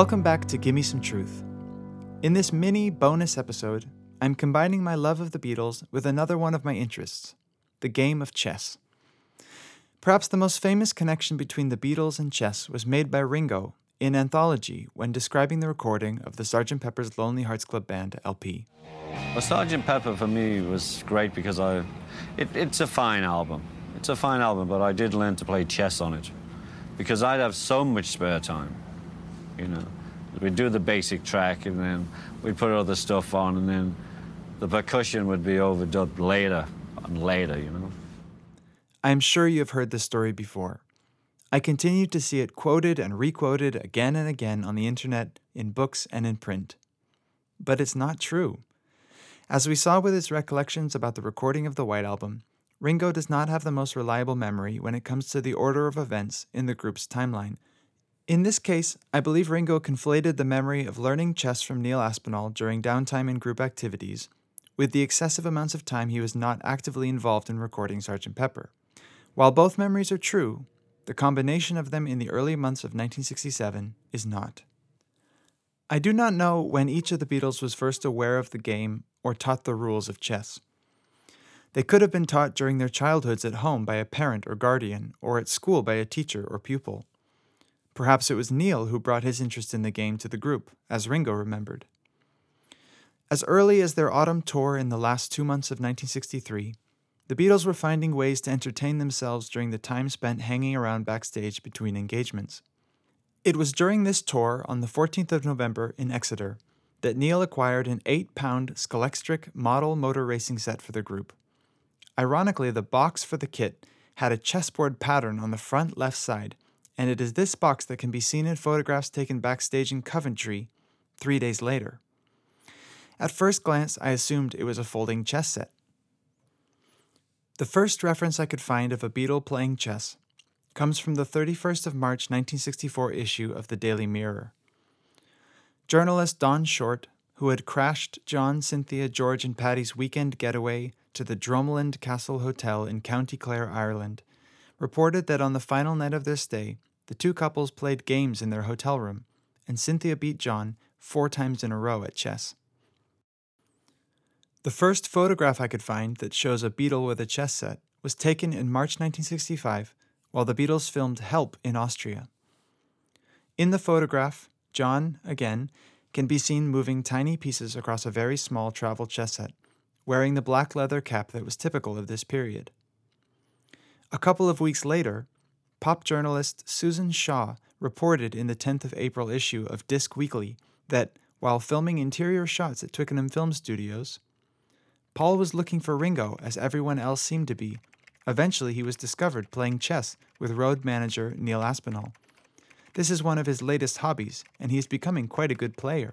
Welcome back to Gimme Some Truth. In this mini bonus episode, I'm combining my love of the Beatles with another one of my interests the game of chess. Perhaps the most famous connection between the Beatles and chess was made by Ringo in Anthology when describing the recording of the Sgt. Pepper's Lonely Hearts Club Band LP. Well, Sgt. Pepper for me was great because I, it, it's a fine album. It's a fine album, but I did learn to play chess on it because I'd have so much spare time, you know. We'd do the basic track and then we'd put other stuff on and then the percussion would be overdubbed later and later, you know. I am sure you have heard this story before. I continue to see it quoted and requoted again and again on the internet, in books, and in print. But it's not true. As we saw with his recollections about the recording of the White Album, Ringo does not have the most reliable memory when it comes to the order of events in the group's timeline. In this case, I believe Ringo conflated the memory of learning chess from Neil Aspinall during downtime in group activities with the excessive amounts of time he was not actively involved in recording Sgt. Pepper. While both memories are true, the combination of them in the early months of 1967 is not. I do not know when each of the Beatles was first aware of the game or taught the rules of chess. They could have been taught during their childhoods at home by a parent or guardian, or at school by a teacher or pupil. Perhaps it was Neil who brought his interest in the game to the group, as Ringo remembered. As early as their autumn tour in the last two months of 1963, the Beatles were finding ways to entertain themselves during the time spent hanging around backstage between engagements. It was during this tour on the 14th of November in Exeter that Neil acquired an 8 pound Scalextric model motor racing set for the group. Ironically, the box for the kit had a chessboard pattern on the front left side, and it is this box that can be seen in photographs taken backstage in Coventry three days later. At first glance, I assumed it was a folding chess set. The first reference I could find of a Beatle playing chess comes from the 31st of March 1964 issue of the Daily Mirror. Journalist Don Short, who had crashed John, Cynthia, George, and Pattie's weekend getaway to the Dromoland Castle Hotel in County Clare, Ireland, reported that on the final night of their stay, the two couples played games in their hotel room, and Cynthia beat John four times in a row at chess. The first photograph I could find that shows a Beatle with a chess set was taken in March 1965 while the Beatles filmed Help in Austria. In the photograph, John, again, can be seen moving tiny pieces across a very small travel chess set, wearing the black leather cap that was typical of this period. A couple of weeks later, pop journalist Susan Shaw reported in the 10th of April issue of Disc Weekly that, while filming interior shots at Twickenham Film Studios, Paul was looking for Ringo, as everyone else seemed to be. Eventually, he was discovered playing chess with road manager Neil Aspinall. This is one of his latest hobbies, and he is becoming quite a good player.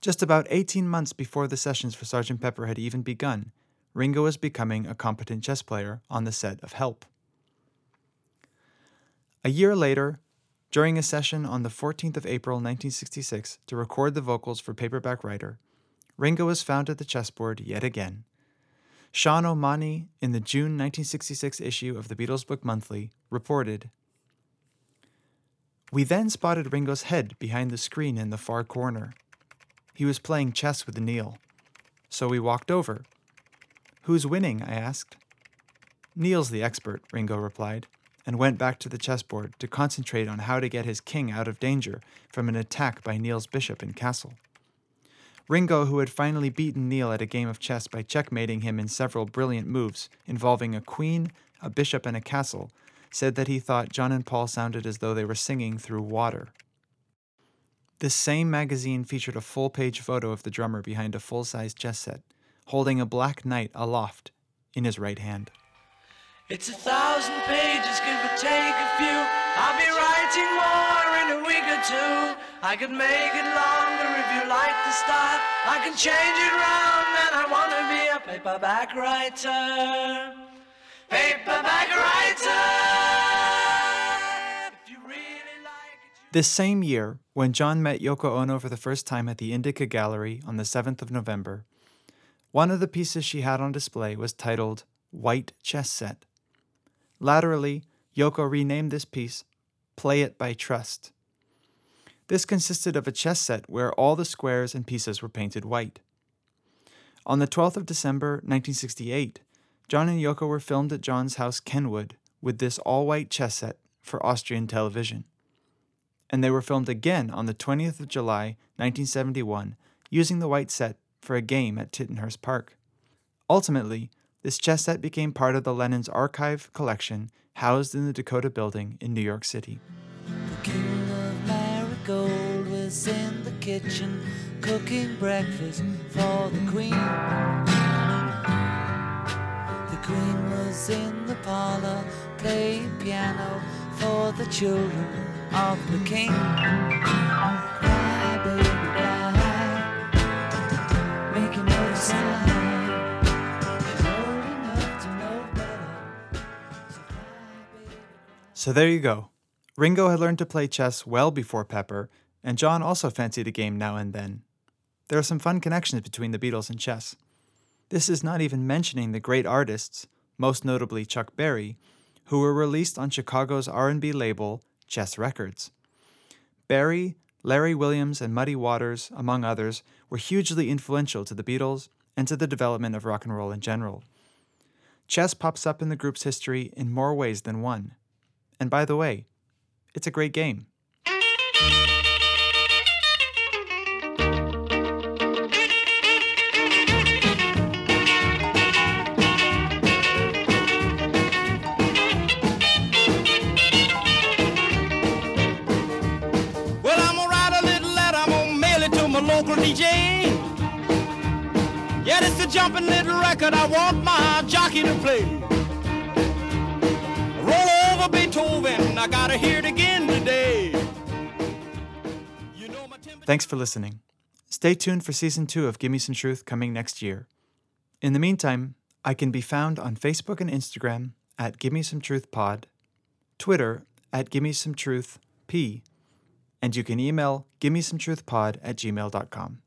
Just about 18 months before the sessions for Sgt. Pepper had even begun, Ringo was becoming a competent chess player on the set of Help. A year later, during a session on the 14th of April 1966 to record the vocals for Paperback Writer, Ringo was found at the chessboard yet again. Sean O'Mahony, in the June 1966 issue of the Beatles Book Monthly, reported We then spotted Ringo's head behind the screen in the far corner. He was playing chess with Neil. So we walked over. Who's winning? I asked. Neil's the expert, Ringo replied, and went back to the chessboard to concentrate on how to get his king out of danger from an attack by Neil's bishop and castle. Ringo, who had finally beaten Neil at a game of chess by checkmating him in several brilliant moves involving a queen, a bishop, and a castle, said that he thought John and Paul sounded as though they were singing through water. This same magazine featured a full page photo of the drummer behind a full sized chess set, holding a black knight aloft in his right hand. It's a thousand pages, give or take a few. I'll be writing more in a week or two. I could make it longer if you like the style. I can change it round, and I want to be a paperback writer. Paperback writer. If you really like it, This same year, when John met Yoko Ono for the first time at the Indica Gallery on the 7th of November, one of the pieces she had on display was titled White Chess Set. Laterally, Yoko renamed this piece Play It by Trust. This consisted of a chess set where all the squares and pieces were painted white. On the 12th of December 1968, John and Yoko were filmed at John's house Kenwood with this all white chess set for Austrian television. And they were filmed again on the 20th of July 1971 using the white set for a game at Tittenhurst Park. Ultimately, this chess set became part of the Lennon's archive collection housed in the Dakota Building in New York City. The king of marigold was in the kitchen cooking breakfast for the queen. The queen was in the parlor playing piano for the children of the king. Cry, So there you go. Ringo had learned to play chess well before Pepper, and John also fancied a game now and then. There are some fun connections between the Beatles and chess. This is not even mentioning the great artists, most notably Chuck Berry, who were released on Chicago's R&B label Chess Records. Berry, Larry Williams, and Muddy Waters, among others, were hugely influential to the Beatles and to the development of rock and roll in general. Chess pops up in the group's history in more ways than one. And by the way, it's a great game. Jumping little record. I want my jockey I gotta hear it again today. You know Thanks for listening. Stay tuned for season two of Gimme Some Truth coming next year. In the meantime, I can be found on Facebook and Instagram at Gimme Some Truth Pod, Twitter at Gimme Some Truth P, and you can email gimme some truth pod at gmail.com.